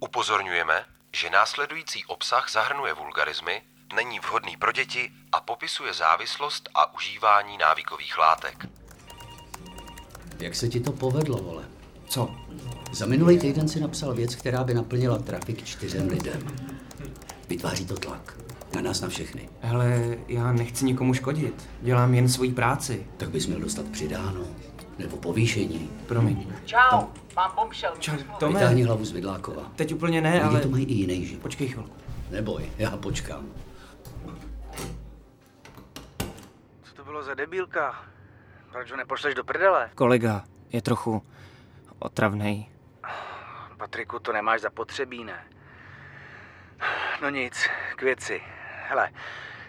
Upozorňujeme, že následující obsah zahrnuje vulgarizmy, není vhodný pro děti a popisuje závislost a užívání návykových látek. Jak se ti to povedlo, vole? Co? Za minulý týden si napsal věc, která by naplnila trafik čtyřem lidem. Vytváří to tlak. Na nás, na všechny. Hele, já nechci nikomu škodit. Dělám jen svoji práci. Tak bys měl dostat přidáno. Nebo povýšení. Promiň. Čau, mám bombshell. Čau, Vytáhni Tome. hlavu z Vidlákova. Teď úplně ne, Lidi ale... to mají i jiný život. Počkej chvilku. Neboj, já počkám. Co to bylo za debílka? Proč ho nepošleš do prdele? Kolega je trochu otravnej. Patriku, to nemáš zapotřebí, ne? No nic, k věci. Hele,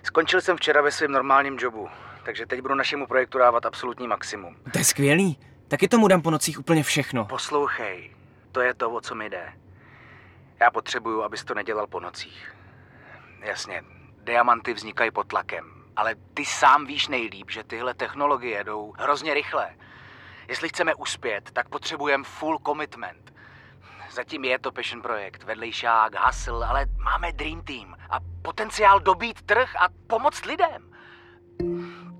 skončil jsem včera ve svém normálním jobu, takže teď budu našemu projektu dávat absolutní maximum. To je skvělý. Taky tomu dám po nocích úplně všechno. Poslouchej, to je to, o co mi jde. Já potřebuju, abys to nedělal po nocích. Jasně, diamanty vznikají pod tlakem, ale ty sám víš nejlíp, že tyhle technologie jdou hrozně rychle. Jestli chceme uspět, tak potřebujeme full commitment. Zatím je to passion projekt, vedlejšák, hustle, ale máme dream team a potenciál dobít trh a pomoct lidem.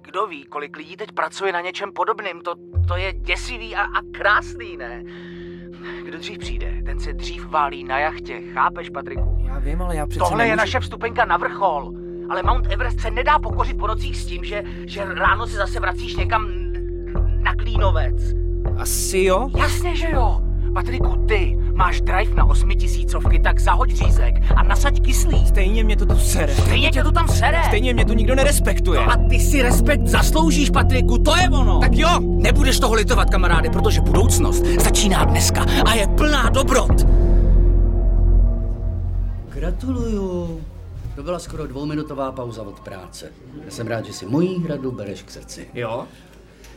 Kdo ví, kolik lidí teď pracuje na něčem podobným, to, to je děsivý a, a krásný, ne? Kdo dřív přijde, ten se dřív válí na jachtě, chápeš, Patriku? Já vím, ale já přece Tohle je nemůžu... naše vstupenka na vrchol. Ale Mount Everest se nedá pokořit po nocích s tím, že, že ráno se zase vracíš někam na Klínovec. Asi jo? Jasně, že jo. Patriku, ty máš drive na osmitisícovky, tak zahoď řízek a nasaď kyslík. Stejně mě to tu sere. Stejně tě to tam sere. Stejně mě tu nikdo nerespektuje. No a ty si respekt zasloužíš, Patriku, to je ono. Tak jo. Nebudeš toho litovat, kamaráde, protože budoucnost začíná dneska a je plná dobrot. Gratuluju. To byla skoro dvouminutová pauza od práce. Já jsem rád, že si mojí hradu bereš k srdci. Jo?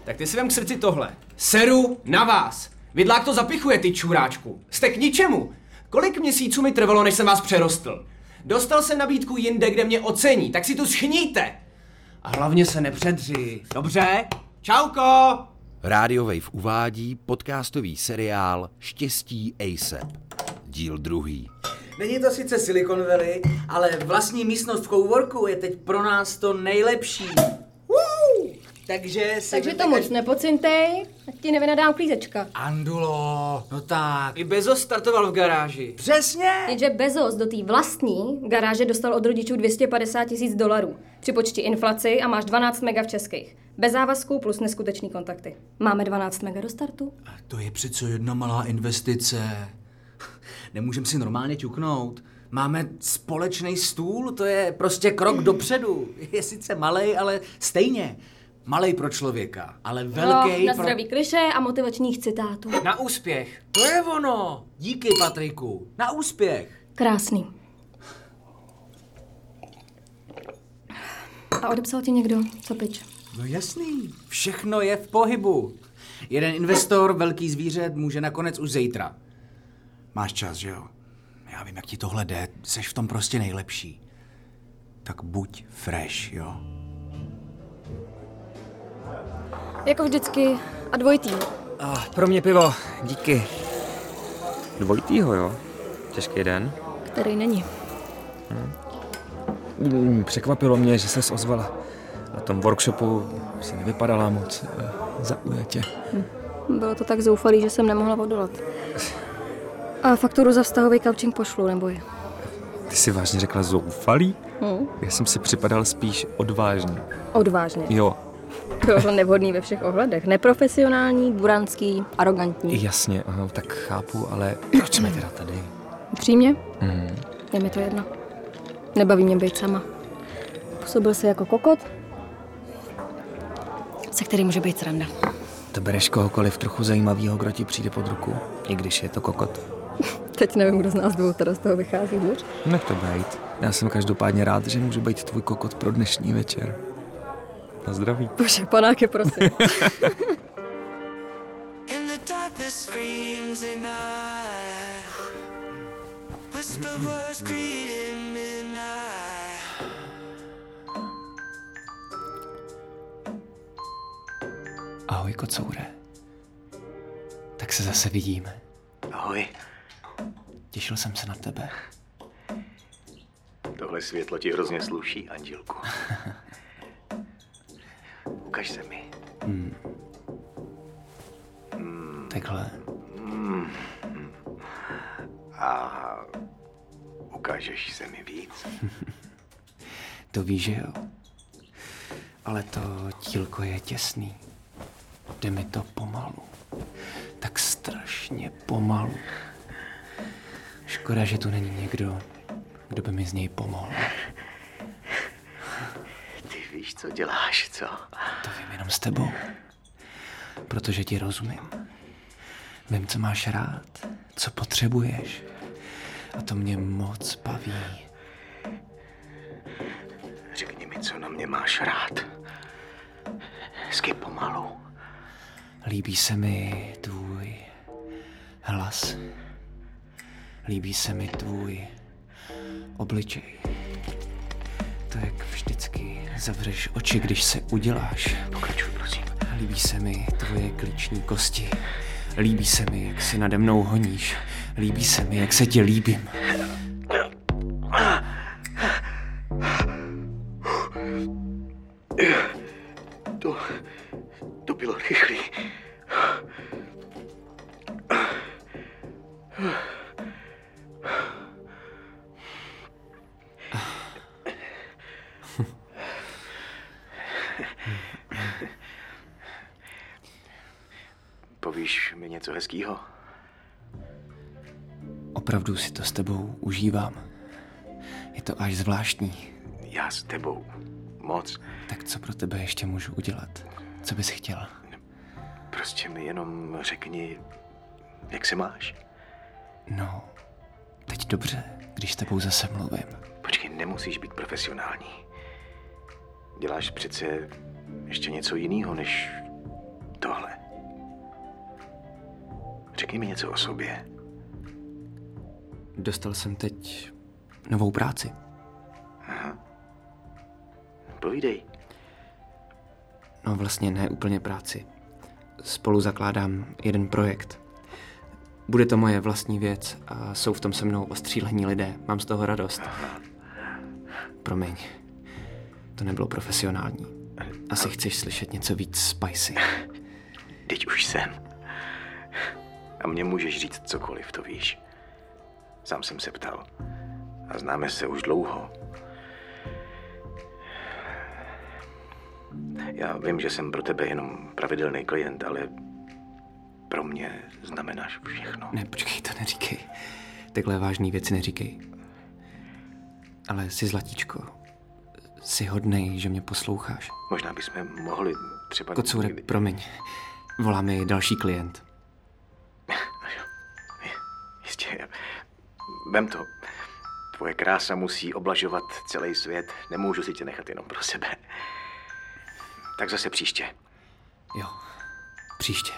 Tak ty si vem k srdci tohle. Seru na vás. Vidlák to zapichuje, ty čuráčku. Jste k ničemu. Kolik měsíců mi trvalo, než jsem vás přerostl? Dostal jsem nabídku jinde, kde mě ocení, tak si tu schníte. A hlavně se nepředři. Dobře? Čauko! Radio Wave uvádí podcastový seriál Štěstí ASAP. Díl druhý. Není to sice Silicon Valley, ale vlastní místnost v coworku je teď pro nás to nejlepší. Takže se Takže to moc nepocintej, ať ti nevynadám klízečka. Andulo, no tak. I Bezos startoval v garáži. Přesně. Jenže Bezos do té vlastní garáže dostal od rodičů 250 tisíc dolarů. Připočti inflaci a máš 12 mega v českých. Bez závazků plus neskutečný kontakty. Máme 12 mega do startu? To je přece jedna malá investice. Nemůžem si normálně ťuknout. Máme společný stůl, to je prostě krok dopředu. Je sice malej, ale stejně. Malej pro člověka, ale velký no, na pro... zdraví kliše a motivačních citátů. Na úspěch. To je ono. Díky, Patriku. Na úspěch. Krásný. A odepsal ti někdo? Co pič? No jasný, všechno je v pohybu. Jeden investor, velký zvíře, může nakonec už zítra. Máš čas, že jo? Já vím, jak ti tohle jde, seš v tom prostě nejlepší. Tak buď fresh, jo? Jako vždycky a dvojitý. Ah, pro mě pivo. Díky. Dvojitýho, jo? Těžký den. Který není. Mm, Překvapilo mě, že ses ozvala. Na tom workshopu si nevypadala moc eh, zaujatě. Bylo to tak zoufalý, že jsem nemohla odolat. A fakturu za vztahový couching pošlu, neboj. Ty jsi vážně řekla zoufalý? Hm. Já jsem si připadal spíš odvážný. Odvážně. Jo, Bylo to nevhodný ve všech ohledech. Neprofesionální, buranský, arrogantní. jasně, aha, tak chápu, ale proč jsme teda tady? Upřímně? Hmm. Je mi to jedno. Nebaví mě být sama. Působil se jako kokot, se kterým může být sranda. To bereš kohokoliv trochu zajímavého, kdo ti přijde pod ruku, i když je to kokot. Teď nevím, kdo z nás dvou teda z toho vychází hůř. Nech to být. Já jsem každopádně rád, že můžu být tvůj kokot pro dnešní večer. Na zdraví. Bože, panáky, prosím. Ahoj, kocoure. Tak se zase vidíme. Ahoj. Těšil jsem se na tebe. Tohle světlo ti hrozně sluší, Andělku. Ukaž se mi. Takhle. A ukážeš se mi víc? To víš, že jo? Ale to tílko je těsný. Jde mi to pomalu. Tak strašně pomalu. Škoda, že tu není někdo, kdo by mi z něj pomohl. Víš, co děláš, co? To vím jenom s tebou. Protože ti rozumím. Vím, co máš rád, co potřebuješ. A to mě moc baví. Řekni mi, co na mě máš rád. Hezky pomalu. Líbí se mi tvůj hlas. Líbí se mi tvůj obličej. To, jak vždycky zavřeš oči, když se uděláš. Pokračuj, prosím. Líbí se mi tvoje klíční kosti. Líbí se mi, jak si nade mnou honíš. Líbí se mi, jak se ti líbím. Zvláštní. Já s tebou. Moc. Tak co pro tebe ještě můžu udělat? Co bys chtěl? Prostě mi jenom řekni, jak se máš. No, teď dobře, když s tebou zase mluvím. Počkej, nemusíš být profesionální. Děláš přece ještě něco jiného než tohle. Řekni mi něco o sobě. Dostal jsem teď novou práci. Povídej. No vlastně ne úplně práci. Spolu zakládám jeden projekt. Bude to moje vlastní věc a jsou v tom se mnou ostřílení lidé. Mám z toho radost. Promiň, to nebylo profesionální. Asi chceš slyšet něco víc spicy. Teď už jsem. A mě můžeš říct cokoliv, to víš. Sám jsem se ptal. A známe se už dlouho. Já vím, že jsem pro tebe jenom pravidelný klient, ale pro mě znamenáš všechno. Ne, počkej, to neříkej. Takhle vážné věci neříkej. Ale jsi zlatíčko. Jsi hodnej, že mě posloucháš. Možná bychom mohli třeba... Kocoure, promiň. Volá mi další klient. Jistě. Vem to. Tvoje krása musí oblažovat celý svět. Nemůžu si tě nechat jenom pro sebe. Tak zase příště. Jo, příště.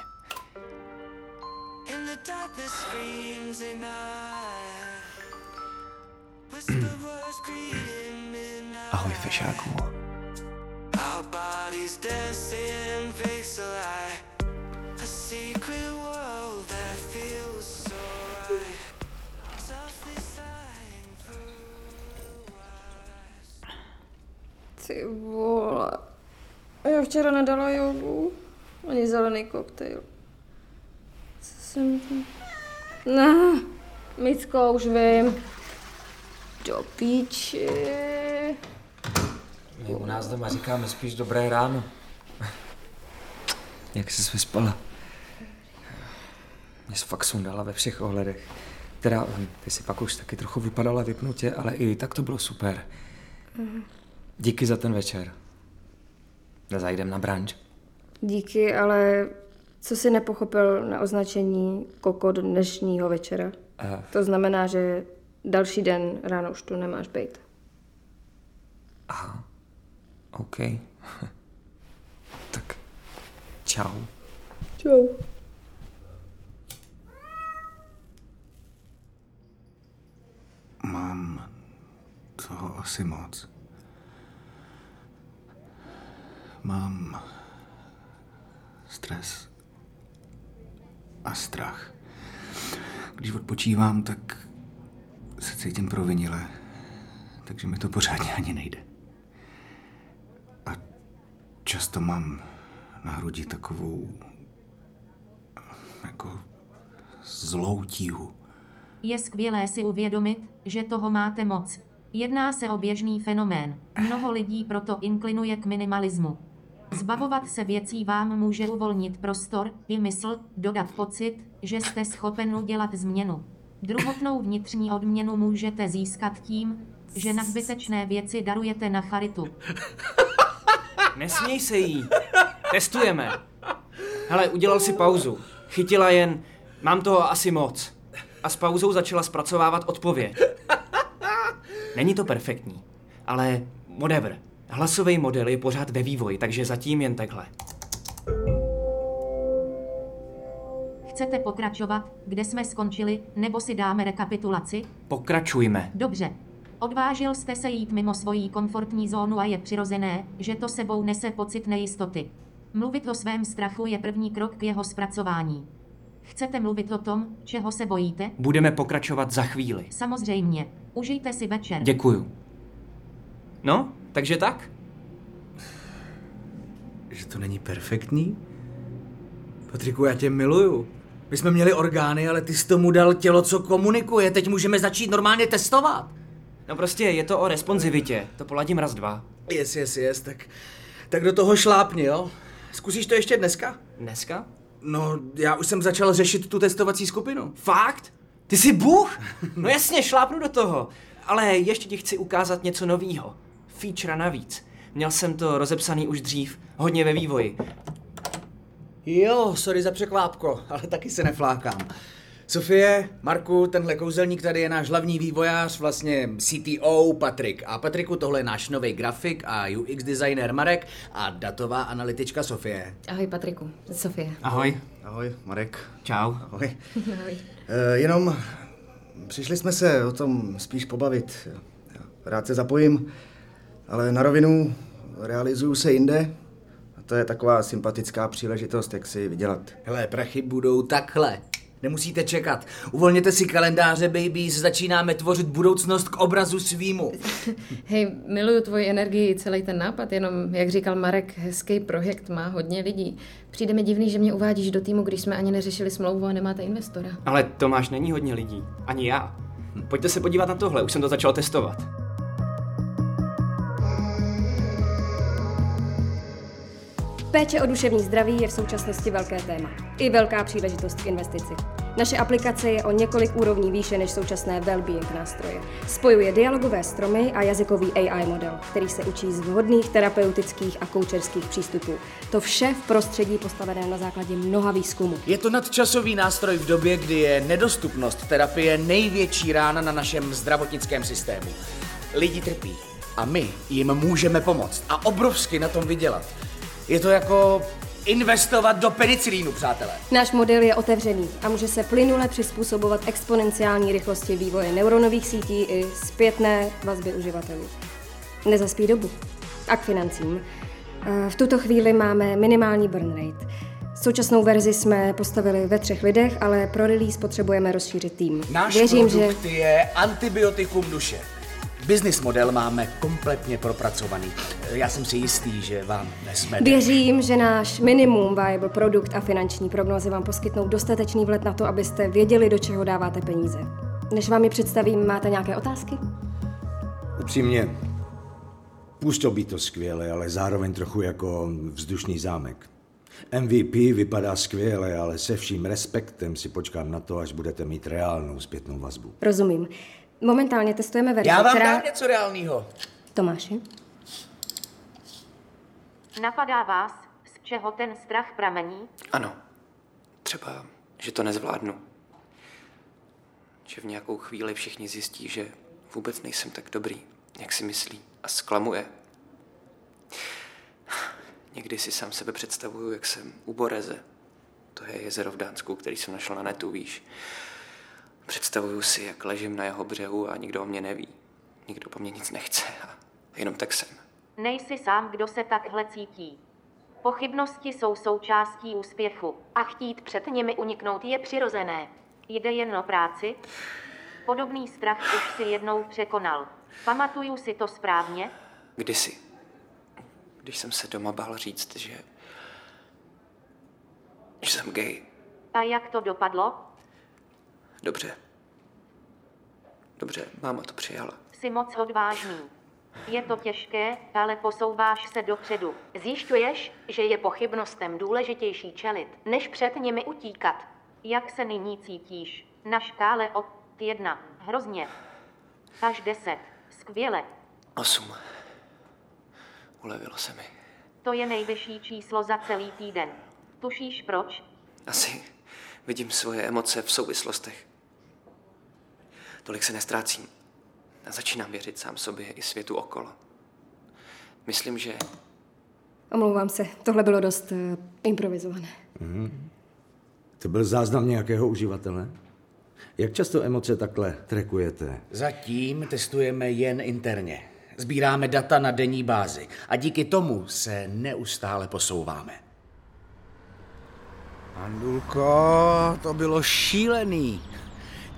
Ahoj, fešáku. Face alight. A. Já včera nedala jogu. Ani zelený koktejl. Co jsem tam... Ne, Micko, už vím. Do píči. My u nás doma říkáme spíš dobré ráno. Jak jsi vyspala? Mě jsi fakt sundala ve všech ohledech. Teda, hm, ty si pak už taky trochu vypadala vypnutě, ale i tak to bylo super. Díky za ten večer. Zajdem na branč. Díky, ale co si nepochopil na označení kokot dnešního večera? Eh. To znamená, že další den ráno už tu nemáš být. OK. tak, čau. Čau. Mám toho asi moc. Mám stres a strach. Když odpočívám, tak se cítím provinile, takže mi to pořádně ani nejde. A často mám na hrudi takovou jako zlou tíhu. Je skvělé si uvědomit, že toho máte moc. Jedná se o běžný fenomén. Mnoho lidí proto inklinuje k minimalismu. Zbavovat se věcí vám může uvolnit prostor i mysl, dodat pocit, že jste schopen udělat změnu. Druhotnou vnitřní odměnu můžete získat tím, že nadbytečné věci darujete na charitu. Nesměj se jí. Testujeme. Hele, udělal si pauzu. Chytila jen, mám toho asi moc. A s pauzou začala zpracovávat odpověď. Není to perfektní, ale whatever. Hlasový model je pořád ve vývoji, takže zatím jen takhle. Chcete pokračovat, kde jsme skončili, nebo si dáme rekapitulaci? Pokračujme. Dobře. Odvážil jste se jít mimo svoji komfortní zónu a je přirozené, že to sebou nese pocit nejistoty. Mluvit o svém strachu je první krok k jeho zpracování. Chcete mluvit o tom, čeho se bojíte? Budeme pokračovat za chvíli. Samozřejmě. Užijte si večer. Děkuju. No, takže tak? Že to není perfektní? Patriku, já tě miluju. My jsme měli orgány, ale ty jsi tomu dal tělo, co komunikuje. Teď můžeme začít normálně testovat. No prostě je to o responsivitě. To poladím raz, dva. Yes, yes, yes, tak, tak do toho šlápni, jo? Zkusíš to ještě dneska? Dneska? No, já už jsem začal řešit tu testovací skupinu. Fakt? Ty jsi Bůh? No jasně, šlápnu do toho. Ale ještě ti chci ukázat něco novýho. Feature navíc. Měl jsem to rozepsaný už dřív, hodně ve vývoji. Jo, sorry za překvápko, ale taky se neflákám. Sofie, Marku, tenhle kouzelník tady je náš hlavní vývojář, vlastně CTO Patrik. A Patriku, tohle je náš nový grafik a UX designer Marek a datová analytička Sofie. Ahoj Patriku, Sofie. Ahoj. Ahoj, Marek. Čau. Ahoj. Ahoj. E, jenom přišli jsme se o tom spíš pobavit. Rád se zapojím, ale na rovinu realizuju se jinde. A to je taková sympatická příležitost, jak si vydělat. Hele, prachy budou takhle. Nemusíte čekat. Uvolněte si kalendáře, babies, začínáme tvořit budoucnost k obrazu svýmu. Hej, miluju tvoji energii, celý ten nápad, jenom, jak říkal Marek, hezký projekt má hodně lidí. Přijde mi divný, že mě uvádíš do týmu, když jsme ani neřešili smlouvu a nemáte investora. Ale Tomáš není hodně lidí. Ani já. Pojďte se podívat na tohle, už jsem to začal testovat. Péče o duševní zdraví je v současnosti velké téma. I velká příležitost k investici. Naše aplikace je o několik úrovní výše než současné well-being nástroje. Spojuje dialogové stromy a jazykový AI model, který se učí z vhodných terapeutických a koučerských přístupů. To vše v prostředí postavené na základě mnoha výzkumů. Je to nadčasový nástroj v době, kdy je nedostupnost terapie největší rána na našem zdravotnickém systému. Lidi trpí a my jim můžeme pomoct a obrovsky na tom vydělat. Je to jako investovat do penicilínu, přátelé. Náš model je otevřený a může se plynule přizpůsobovat exponenciální rychlosti vývoje neuronových sítí i zpětné vazby uživatelů. Nezaspí dobu. A k financím. Eh, V tuto chvíli máme minimální burn rate. Současnou verzi jsme postavili ve třech lidech, ale pro release potřebujeme rozšířit tým. Náš Věřím, že produkt je antibiotikum duše. Business model máme kompletně propracovaný. Já jsem si jistý, že vám nesmede. Věřím, že náš minimum viable produkt a finanční prognozy vám poskytnou dostatečný vlet na to, abyste věděli, do čeho dáváte peníze. Než vám je představím, máte nějaké otázky? Upřímně, působí to skvěle, ale zároveň trochu jako vzdušný zámek. MVP vypadá skvěle, ale se vším respektem si počkám na to, až budete mít reálnou zpětnou vazbu. Rozumím. Momentálně testujeme verzi, Já vám která... dám něco reálného. Tomáši? Napadá vás, z čeho ten strach pramení? Ano. Třeba, že to nezvládnu. Že v nějakou chvíli všichni zjistí, že vůbec nejsem tak dobrý, jak si myslí. A zklamuje. Někdy si sám sebe představuju, jak jsem u Boreze. To je jezero v Dánsku, který jsem našel na netu, víš. Představuju si, jak ležím na jeho břehu a nikdo o mě neví. Nikdo po mně nic nechce a jenom tak jsem. Nejsi sám, kdo se takhle cítí. Pochybnosti jsou součástí úspěchu a chtít před nimi uniknout je přirozené. Jde jen o práci? Podobný strach už si jednou překonal. Pamatuju si to správně? Kdysi. Když jsem se doma bál říct, že... že jsem gay. A jak to dopadlo? Dobře. Dobře, máma to přijala. Jsi moc odvážný. Je to těžké, ale posouváš se dopředu. Zjišťuješ, že je pochybnostem důležitější čelit, než před nimi utíkat. Jak se nyní cítíš? Na škále od jedna. Hrozně. Až deset. Skvěle. Osm. Ulevilo se mi. To je nejvyšší číslo za celý týden. Tušíš proč? Asi vidím svoje emoce v souvislostech. Tolik se nestrácím. A začínám věřit sám sobě i světu okolo. Myslím, že Omlouvám se, tohle bylo dost uh, improvizované. To byl záznam nějakého uživatele? Jak často emoce takhle trekujete? Zatím testujeme jen interně. Sbíráme data na denní bázi a díky tomu se neustále posouváme. Andulko, to bylo šílený.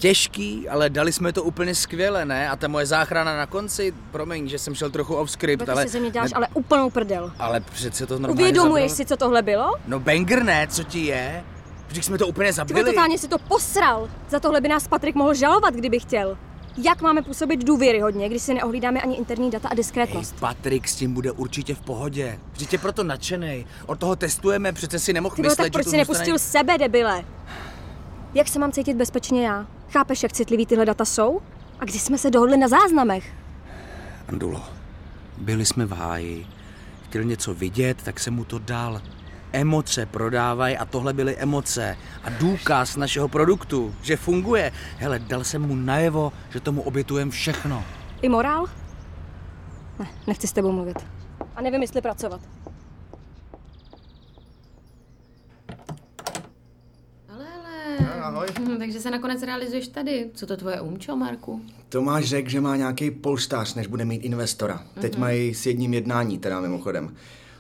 Těžký, ale dali jsme to úplně skvěle, ne? A ta moje záchrana na konci, promiň, že jsem šel trochu off script, Ty ale... si ze mě děláš ale úplnou prdel. Ale přece to normálně Uvědomuješ zabralo- si, co tohle bylo? No banger ne, co ti je? Vždyť jsme to úplně Ty zabili. vole, totálně si to posral. Za tohle by nás Patrik mohl žalovat, kdyby chtěl. Jak máme působit důvěryhodně, když si neohlídáme ani interní data a diskrétnost? Patrik s tím bude určitě v pohodě. Vždyť je proto nadšenej. Od toho testujeme, přece si nemohl Ty myslet, tak proč si nepustil sebe, debile? Jak se mám cítit bezpečně já? Chápeš, jak citlivý tyhle data jsou? A kdy jsme se dohodli na záznamech? Andulo, byli jsme v háji. Chtěl něco vidět, tak jsem mu to dal. Emoce prodávají a tohle byly emoce. A důkaz našeho produktu, že funguje. Hele, dal jsem mu najevo, že tomu obětujem všechno. I morál? Ne, nechci s tebou mluvit. A nevím, jestli pracovat. Ale... Ahoj. Hm, Takže se nakonec realizuješ tady. Co to tvoje umčo, Marku? Tomáš řekl, že má nějaký polštář, než bude mít investora. Teď Mhm. mají s jedním jednání, teda mimochodem.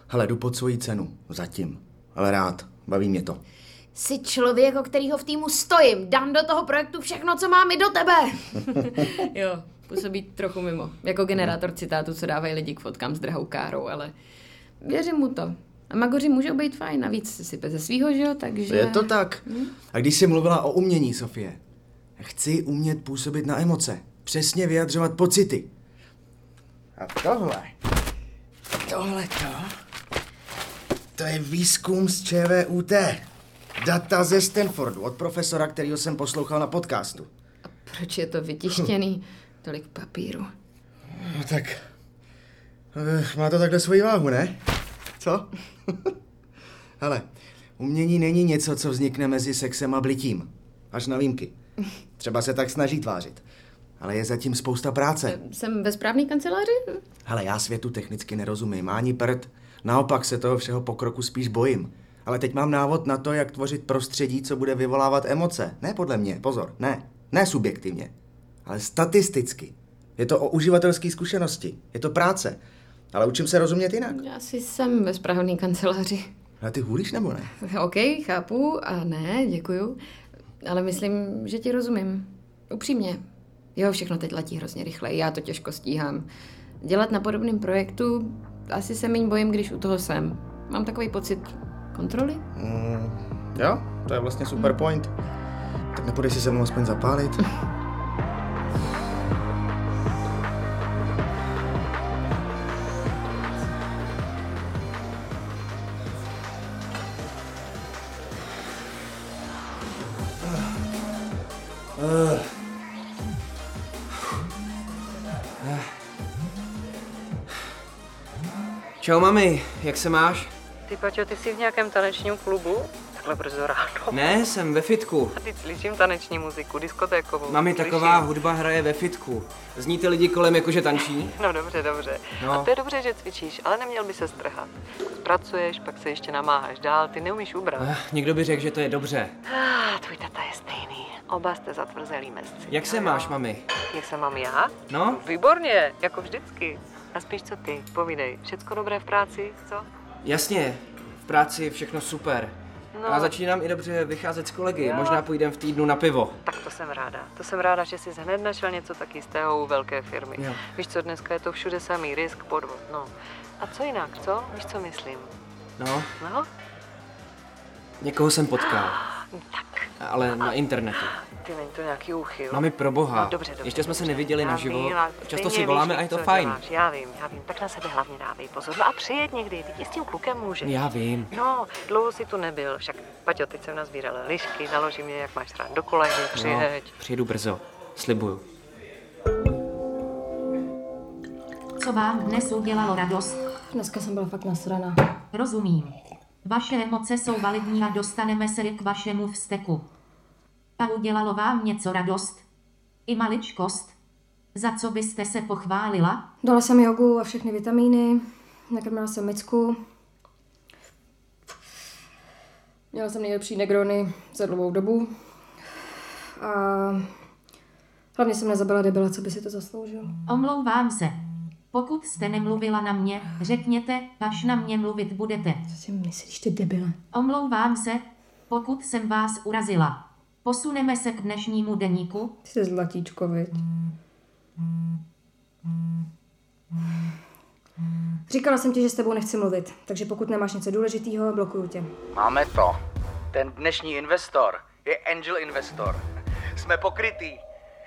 Hele, jdu pod svoji cenu. Zatím. Ale rád. Baví mě to. Jsi člověk, o kterýho v týmu stojím. Dám do toho projektu všechno, co mám i do tebe. jo, působí trochu mimo. Jako generátor citátů, co dávají lidi k fotkám s drahou károu, ale věřím mu to. A magoři můžou být fajn, navíc si ze svýho, že jo, takže... Je to tak. A když jsi mluvila o umění, Sofie, chci umět působit na emoce. Přesně vyjadřovat pocity. A tohle, tohle to, to je výzkum z ČVUT. Data ze Stanfordu od profesora, kterýho jsem poslouchal na podcastu. Proč je to vytištěný? Tolik papíru. No tak, eh, má to takhle svoji váhu, ne? Co? Hele, umění není něco, co vznikne mezi sexem a blitím. Až na výjimky. Třeba se tak snaží tvářit. Ale je zatím spousta práce. Jsem ve správné kanceláři? Hele, já světu technicky nerozumím, ani prd. Naopak se toho všeho pokroku spíš bojím. Ale teď mám návod na to, jak tvořit prostředí, co bude vyvolávat emoce. Ne podle mě, pozor, ne. Ne subjektivně, ale statisticky. Je to o uživatelské zkušenosti, je to práce. Ale učím se rozumět jinak. Já si jsem ve správné kanceláři. A ty hůlíš nebo ne? OK, chápu a ne, děkuju. Ale myslím, že ti rozumím. Upřímně. Jo, všechno teď letí hrozně rychle, já to těžko stíhám. Dělat na podobném projektu asi se méně bojím, když u toho jsem. Mám takový pocit kontroly? Mm, jo, to je vlastně super point. Tak nepůjdeš si se mnou aspoň zapálit? Čau, mami, jak se máš? Ty, Paťo, ty jsi v nějakém tanečním klubu? Takhle brzo ráno. Ne, jsem ve fitku. A teď slyším taneční muziku, diskotékovou. Mami, Slyším. taková hudba hraje ve fitku. Zní ty lidi kolem jakože tančí? No dobře, dobře. No. A to je dobře, že cvičíš, ale neměl by se strhat. Pracuješ, pak se ještě namáháš dál, ty neumíš ubrat. Eh, Někdo by řekl, že to je dobře. Ah, tvůj tata je stejný. Oba jste zatvrzelí mezci. Jak se máš, mami? Jak se mám já? No? Výborně, jako vždycky. A spíš co ty, povídej. Všecko dobré v práci, co? Jasně, v práci je všechno super. No. Já začínám i dobře vycházet s kolegy. Možná půjdem v týdnu na pivo. Tak to jsem ráda. To jsem ráda, že jsi hned našel něco tak jistého u velké firmy. Jo. Víš co, dneska je to všude samý risk, podvod, no. A co jinak, co? Víš, co myslím? No, No, někoho jsem potkal. tak, Ale na internetu. ty není to nějaký úchyl. Mami, pro boha. No, dobře, dobře. Ještě jsme se neviděli naživo. vím, ale Často si voláme víš, a je to fajn. děláš. Já vím, já vím. Tak na sebe hlavně dávej pozor. No a přijet někdy, ty s tím klukem může. Já vím. No, dlouho si tu nebyl, však Paťo, teď jsem nazbírala lišky, naložím je, jak máš rád do kolegy, přijeď. No, přijedu brzo. Slibuju. Co vám dnes udělalo radost? Dneska jsem byla fakt nasraná. Rozumím. Vaše emoce jsou validní a dostaneme se k vašemu vzteku. A udělalo vám něco radost? I maličkost? Za co byste se pochválila? Dala jsem jogu a všechny vitamíny, nakrmila jsem micku. Měla jsem nejlepší negrony za dlouhou dobu. A hlavně jsem nezabila debila, co by si to zasloužil. Omlouvám se. Pokud jste nemluvila na mě, řekněte, až na mě mluvit budete. Co si myslíš, ty debile? Omlouvám se, pokud jsem vás urazila. Posuneme se k dnešnímu deníku. Ty jsi zlatíčko, viď? Říkala jsem ti, že s tebou nechci mluvit, takže pokud nemáš něco důležitého, blokuju tě. Máme to. Ten dnešní investor je angel investor. Jsme pokrytý.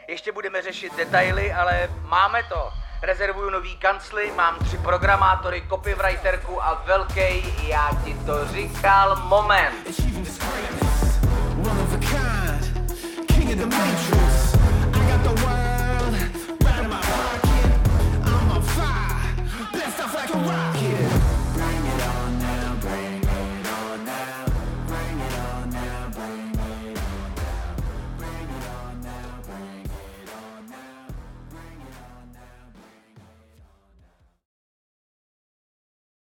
Ještě budeme řešit detaily, ale máme to. Rezervuju nový kancly, mám tři programátory, copywriterku a velký, já ti to říkal, moment.